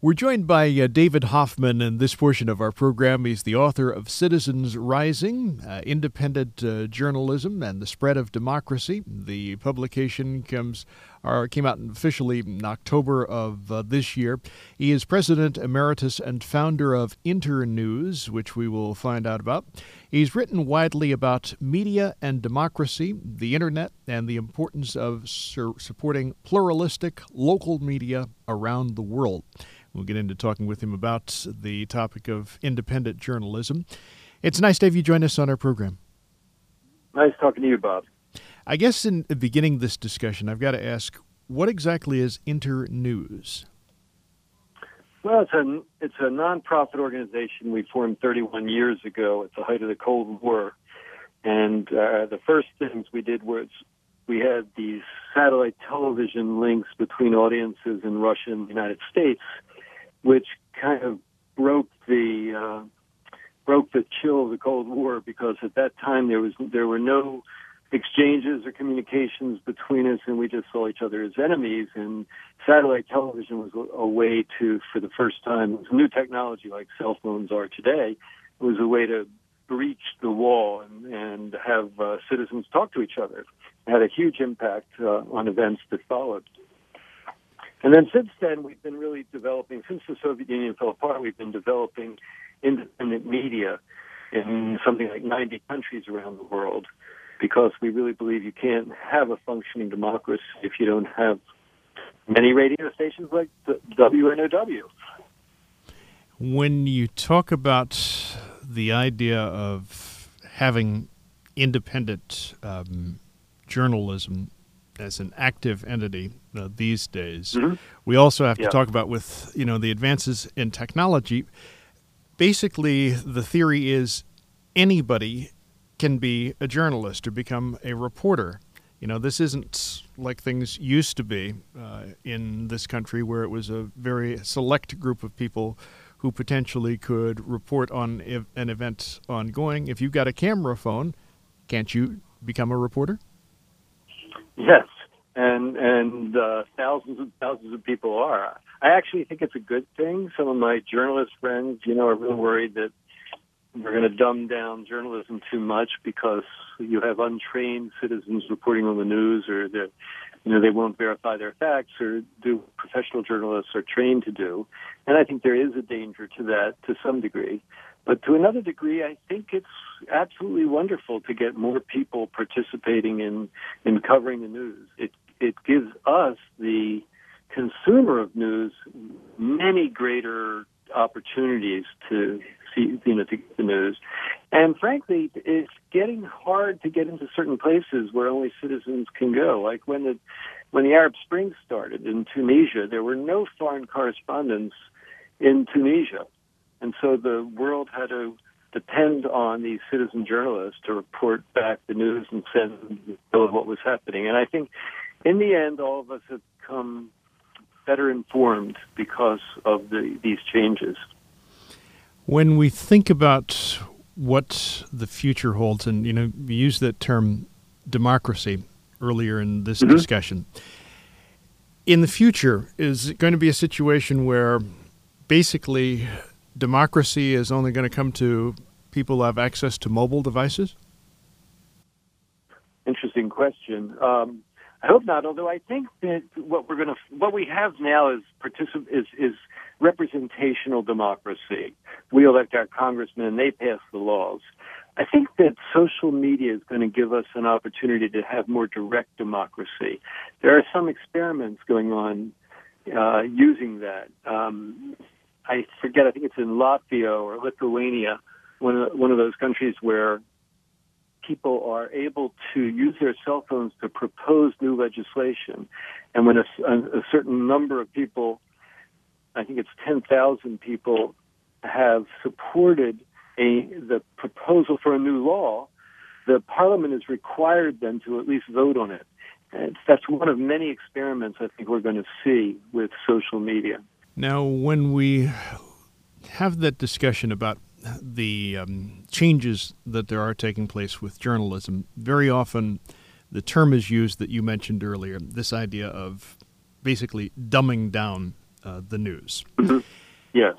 We're joined by uh, David Hoffman and this portion of our program. He's the author of Citizens Rising, uh, Independent uh, Journalism and the Spread of Democracy. The publication comes or came out officially in October of uh, this year. He is president emeritus and founder of Internews, which we will find out about. He's written widely about media and democracy, the internet, and the importance of sur- supporting pluralistic local media around the world. We'll get into talking with him about the topic of independent journalism. It's nice to have you join us on our program. Nice talking to you, Bob. I guess in beginning this discussion, I've got to ask what exactly is Internews? Well, it's a it's a nonprofit organization we formed 31 years ago at the height of the Cold War, and uh, the first things we did was we had these satellite television links between audiences in Russia and the United States, which kind of broke the uh, broke the chill of the Cold War because at that time there was there were no exchanges or communications between us, and we just saw each other as enemies. And satellite television was a, way to, for the first time, it was new technology like cell phones are today. It was a way to breach the wall and, and have uh, citizens talk to each other. It had a huge impact uh, on events that followed. And then since then, we've been really developing, since the Soviet Union fell apart, we've been developing independent media in something like 90 countries around the world because we really believe you can't have a functioning democracy if you don't have many radio stations like the WNOW. When you talk about the idea of having independent um, journalism as an active entity uh, these days. Mm-hmm. We also have to yeah. talk about with you know the advances in technology. Basically, the theory is anybody can be a journalist or become a reporter. You know, this isn't like things used to be uh, in this country, where it was a very select group of people who potentially could report on ev- an event ongoing. If you've got a camera phone, can't you become a reporter? Yes, and and uh, thousands and thousands of people are. I actually think it's a good thing. Some of my journalist friends, you know, are real worried that we're going to dumb down journalism too much because you have untrained citizens reporting on the news, or that you know they won't verify their facts, or do professional journalists are trained to do. And I think there is a danger to that to some degree. But to another degree, I think it's absolutely wonderful to get more people participating in in covering the news. It it gives us the consumer of news many greater opportunities to see you know to get the news. And frankly, it's getting hard to get into certain places where only citizens can go. Like when the when the Arab Spring started in Tunisia, there were no foreign correspondents in Tunisia and so the world had to depend on these citizen journalists to report back the news and send of what was happening. And I think in the end, all of us have come better informed because of the, these changes. When we think about what the future holds, and you know, we used that term democracy earlier in this mm-hmm. discussion. In the future, is it going to be a situation where basically democracy is only going to come to people who have access to mobile devices? Interesting question. Um, I hope not. Although I think that what we're going to, what we have now is particip- is, is representational democracy. We elect our congressmen, and they pass the laws. I think that social media is going to give us an opportunity to have more direct democracy. There are some experiments going on uh, using that. Um, I forget. I think it's in Latvia or Lithuania, one of one of those countries where people are able to use their cell phones to propose new legislation, and when a, a, certain number of people, I think it's ten thousand people, have supported a the proposal for a new law, the parliament is required then to at least vote on it. And that's one of many experiments I think we're going to see with social media. Now, when we have that discussion about the um, changes that there are taking place with journalism, very often the term is used that you mentioned earlier this idea of basically dumbing down uh, the news. Mm-hmm. Yes.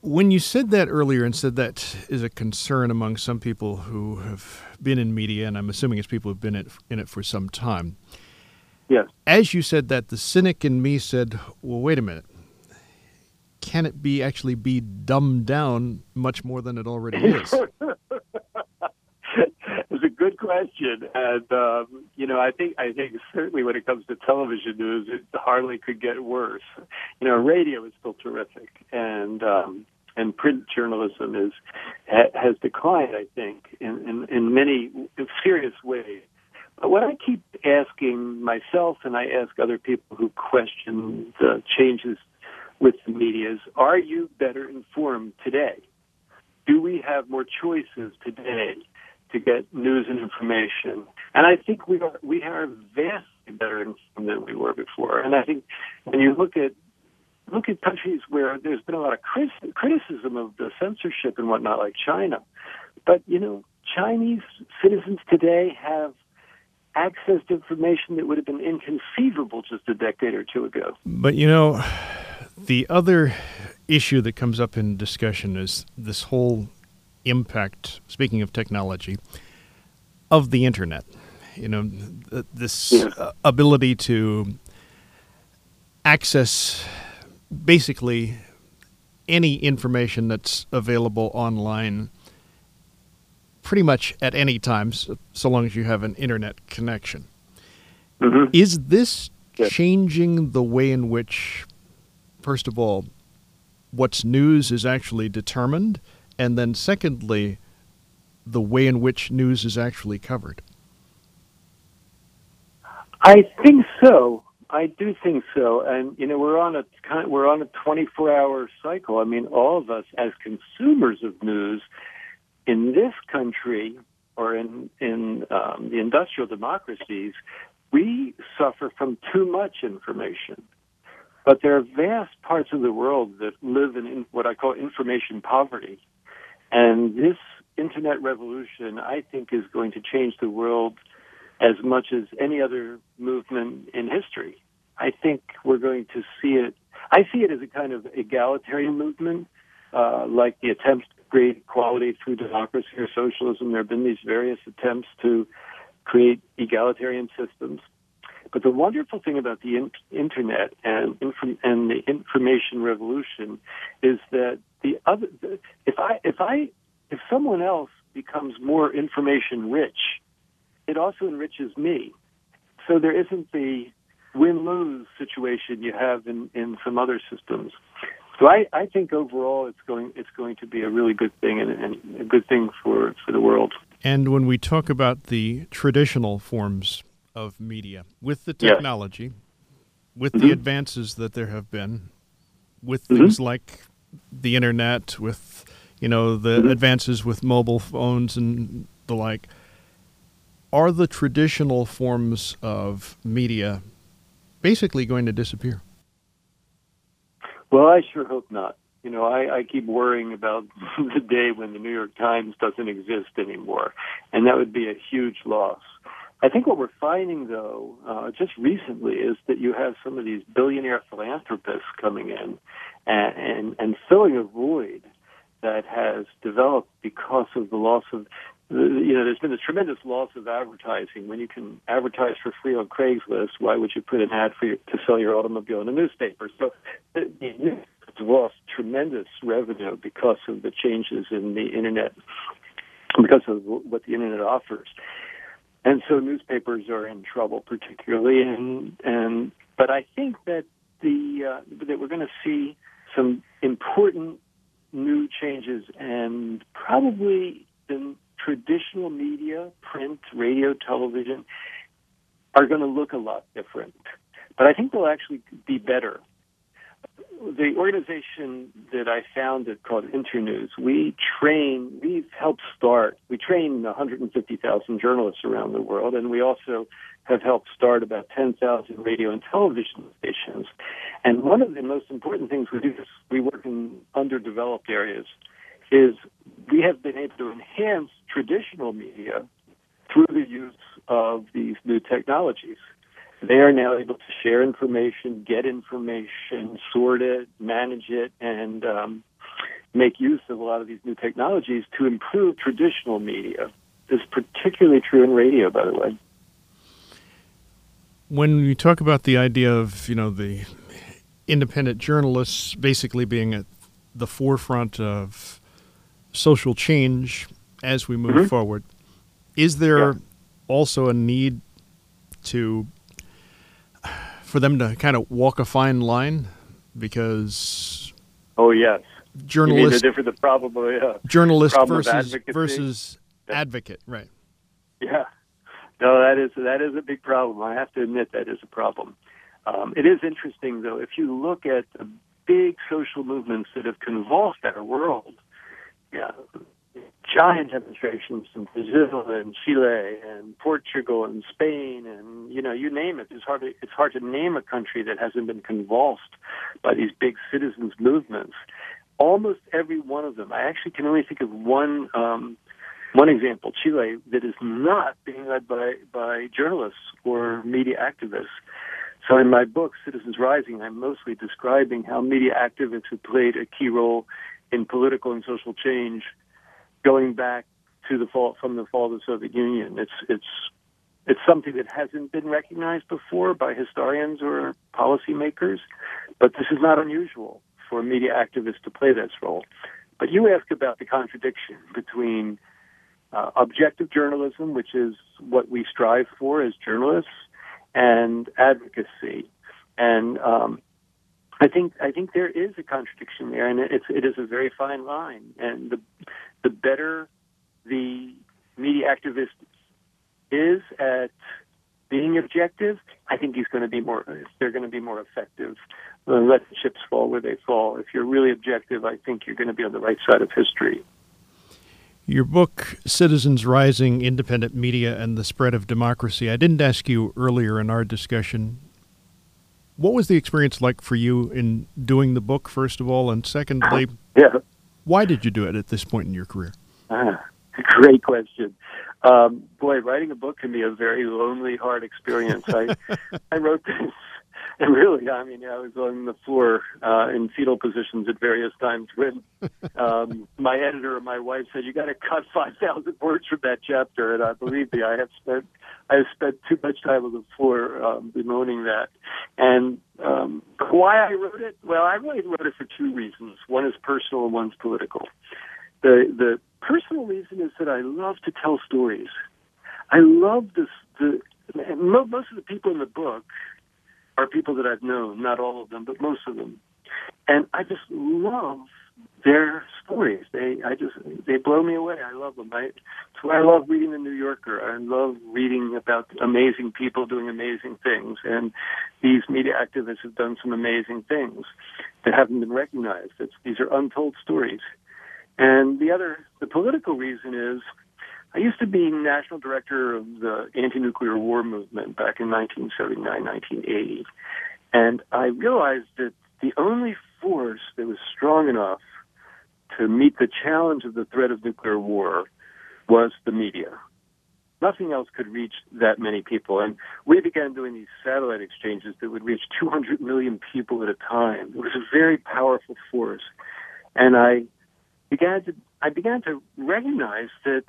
When you said that earlier and said that is a concern among some people who have been in media, and I'm assuming it's people who've been in it for some time. Yes. As you said that, the cynic in me said, well, wait a minute. Can it be actually be dumbed down much more than it already is? it's a good question, and um, you know, I think I think certainly when it comes to television news, it hardly could get worse. You know, radio is still terrific, and um, and print journalism is ha, has declined. I think in, in in many serious ways. But what I keep asking myself, and I ask other people who question the changes with the media, is: Are you better informed today? Do we have more choices today? to get news and information. And I think we are we are vastly better informed than we were before. And I think when you look at look at countries where there's been a lot of criticism of the censorship and whatnot, like China, but you know, Chinese citizens today have access to information that would have been inconceivable just a decade or two ago. But you know, the other issue that comes up in discussion is this whole impact, speaking of technology, of the internet. You know, this yeah. ability to access basically any information that's available online pretty much at any time, so, long as you have an internet connection. Mm-hmm. Is this yeah. changing the way in which, first of all, what's news is actually determined? And then, secondly, the way in which news is actually covered? I think so. I do think so, and you know we're on a we're on a 24-hour cycle. I mean, all of us as consumers of news in this country or in in um, the industrial democracies, we suffer from too much information. But there are vast parts of the world that live in what I call information poverty, and this internet revolution, I think, is going to change the world as much as any other movement in history. I think we're going to see it. I see it as a kind of egalitarian movement, uh, like the attempts to create equality through democracy or socialism. There have been these various attempts to create egalitarian systems. But the wonderful thing about the in- internet and, inf- and the information revolution is that the other, if I, if I, if someone else becomes more information rich, it also enriches me. So there isn't the win-lose situation you have in, in some other systems. So I, I think overall it's going it's going to be a really good thing and, and a good thing for, for the world. And when we talk about the traditional forms of media, with the technology, yes. with mm-hmm. the advances that there have been, with mm-hmm. things like the internet, with you know the mm-hmm. advances with mobile phones and the like, are the traditional forms of media basically going to disappear? Well, I sure hope not. You know, I, I keep worrying about the day when the New York Times doesn't exist anymore, and that would be a huge loss. I think what we're finding, though, uh, just recently, is that you have some of these billionaire philanthropists coming in and, and, and filling a void that has developed because of the loss of you know, there's been a tremendous loss of advertising. When you can advertise for free on Craigslist, why would you put an ad for your, to sell your automobile in a newspaper? So it's lost tremendous revenue because of the changes in the internet, because of what the internet offers and so newspapers are in trouble, particularly. And and but I think that the uh, that we're going to see some important new changes, and probably the traditional media, print, radio, television, are going to look a lot different. But I think they'll actually be better the organization that I founded called Internews, we train, we've helped start, we train 150,000 journalists around the world, and we also have helped start about 10,000 radio and television stations. And one of the most important things we do is we work in underdeveloped areas, is we have been able to enhance traditional media through the use of these new technologies. They are now able to share information, get information, sort it, manage it, and um, make use of a lot of these new technologies to improve traditional media. This is particularly true in radio, by the way. When you talk about the idea of, you know, the independent journalists basically being at the forefront of social change as we move mm-hmm. forward, is there yeah. also a need to for them to kind of walk a fine line? Because oh yes. Journalist different the problem yeah. journalist problem versus versus advocate right. Yeah. No that is that is a big problem. I have to admit that is a problem. Um, it is interesting though. If you look at the big social movements that have convulsed our world yeah giant demonstrations in Brazil and Chile and Portugal and Spain and you know you name it. It's hard to, it's hard to name a country that hasn't been convulsed by these big citizens movements. Almost every one of them. I actually can only think of one um, one example, Chile, that is not being led by by journalists or media activists. So in my book, Citizens Rising, I'm mostly describing how media activists have played a key role in political and social change going back to the fall from the fall of the Soviet Union. It's it's it's something that hasn't been recognized before by historians or policymakers, but this is not unusual for media activists to play this role. But you ask about the contradiction between uh, objective journalism, which is what we strive for as journalists, and advocacy. And um, I think I think there is a contradiction there, and it's it is a very fine line. And the the better the media activist is at being objective, I think he's going to be more. They're going to be more effective. Let the chips fall where they fall. If you're really objective, I think you're going to be on the right side of history. Your book, Citizens Rising Independent Media and the Spread of Democracy. I didn't ask you earlier in our discussion what was the experience like for you in doing the book, first of all, and secondly, yeah. why did you do it at this point in your career? Ah, great question. Um, boy, writing a book can be a very lonely, hard experience. I I wrote this and really, I mean, I was on the floor uh, in fetal positions at various times when um, my editor and my wife said, "You got to cut five thousand words from that chapter." And I believe me, I have spent I have spent too much time on the floor um, bemoaning that. And um, why I wrote it? Well, I really wrote it for two reasons. One is personal, and one's political. The the personal reason is that I love to tell stories. I love this. The most of the people in the book are people that I've known, not all of them, but most of them. And I just love their stories. They, I just, they blow me away. I love them. I, why I love reading the New Yorker. I love reading about amazing people doing amazing things. And these media activists have done some amazing things that haven't been recognized. It's, these are untold stories. And the other, the political reason is I used to be national director of the anti-nuclear war movement back in 1979, 1980. And I realized that the only force that was strong enough to meet the challenge of the threat of nuclear war was the media. Nothing else could reach that many people. And we began doing these satellite exchanges that would reach 200 million people at a time. It was a very powerful force. And I began to, I began to recognize that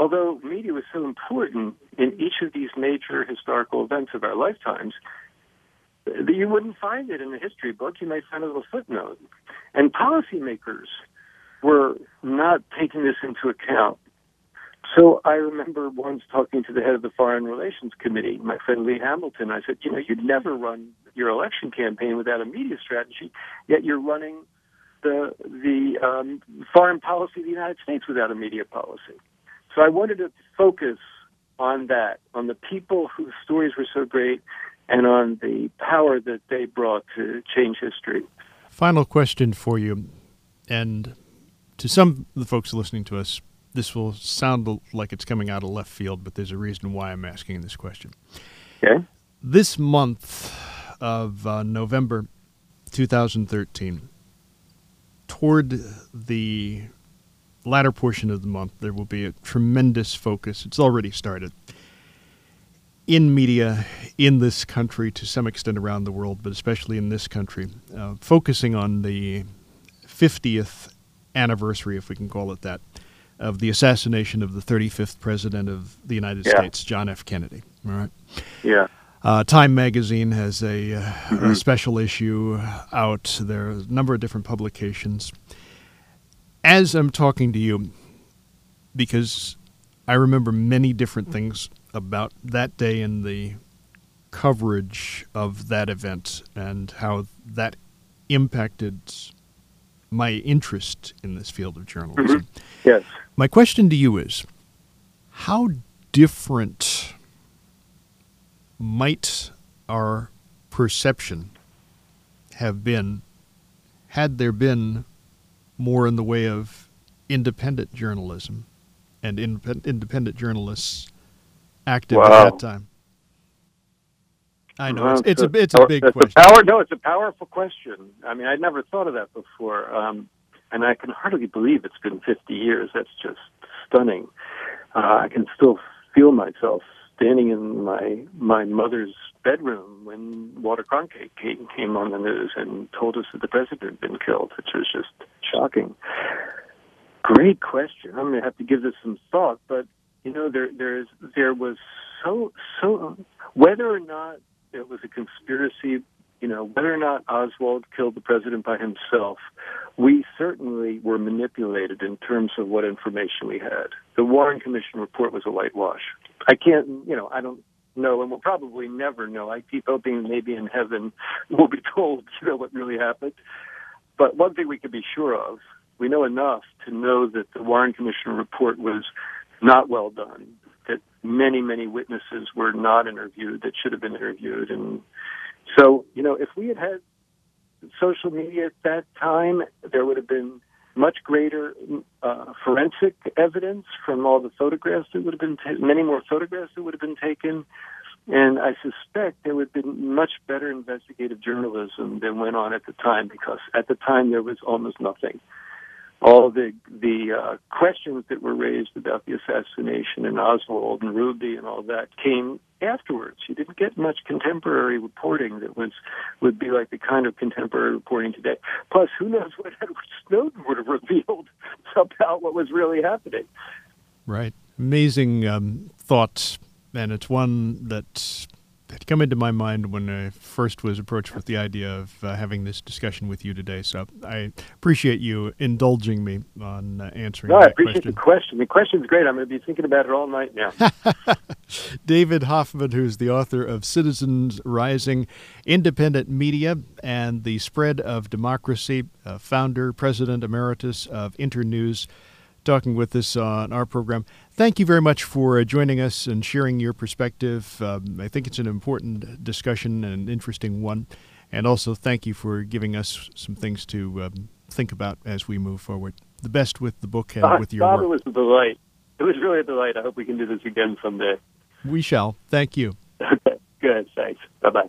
although media was so important in each of these major historical events of our lifetimes, that you wouldn't find it in a history book. You might find a little footnote. And policymakers were not taking this into account. So I remember once talking to the head of the Foreign Relations Committee, my friend Lee Hamilton. I said, you know, you'd never run your election campaign without a media strategy, yet you're running the the um, foreign policy of the United States without a media policy. So I wanted to focus on that, on the people whose stories were so great, and on the power that they brought to change history. Final question for you, and to some of the folks listening to us, this will sound like it's coming out of left field, but there's a reason why I'm asking this question. Okay. This month of uh, November 2013, toward the latter portion of the month, there will be a tremendous focus. It's already started in media in this country, to some extent around the world, but especially in this country, uh, focusing on the 50th anniversary, if we can call it that, of the assassination of the 35th president of the United Yeah. States, John F. Kennedy. All right. Yeah. Uh, Time magazine has a, uh, Mm-hmm. a special issue out. There are a number of different publications. As I'm talking to you, because I remember many different things about that day and the coverage of that event and how that impacted my interest in this field of journalism. Mm-hmm. Yes. My question to you is how different might our perception have been had there been more in the way of independent journalism and indep- independent journalists active at that time? I know Well, it's, it's a it's a big question. power, no, it's a powerful question. I mean, I'd never thought of that before, um, and I can hardly believe it's been 50 years. That's just stunning. Uh, I can still feel myself standing in my my mother's bedroom when Walter Cronkite came, came on the news and told us that the president had been killed, which was just shocking. Great question. I'm going to have to give this some thought, but you know, there there's there was so so whether or not it was a conspiracy, you know, whether or not Oswald killed the president by himself, we certainly were manipulated in terms of what information we had. The Warren Commission report was a whitewash. I can't, you know, I don't know, and we'll probably never know. I keep hoping maybe in heaven we'll be told, you know, what really happened. But one thing we can be sure of, we know enough to know that the Warren Commission report was not well done, that many, many witnesses were not interviewed that should have been interviewed. And so, you know, if we had had social media at that time, there would have been much greater uh, forensic evidence from all the photographs that would have been ta- many more photographs that would have been taken. And I suspect there would have been much better investigative journalism than went on at the time because at the time there was almost nothing all the the uh, questions that were raised about the assassination and Oswald and Ruby and all that came afterwards. You didn't get much contemporary reporting that was would be like the kind of contemporary reporting today. Plus, who knows what Edward Snowden would have revealed about what was really happening. Right. Amazing um, thoughts, and it's one that had come into my mind when I first was approached with the idea of uh, having this discussion with you today. So I appreciate you indulging me on uh, answering No, I appreciate question. the question. The question's great. I'm going to be thinking about it all night now. David Hoffman, who's the author of Citizens Rising, Independent Media, and the Spread of Democracy, uh, founder, president emeritus of Internews, talking with us on our program. Thank you very much for uh, joining us and sharing your perspective. Um, I think it's an important discussion and an interesting one. And also, thank you for giving us some things to um, think about as we move forward. The best with the book and Uh, with your Bob, it work. was a delight. It was really a delight. I hope we can do this again someday. We shall. Thank you. Okay, good. Thanks. Bye bye.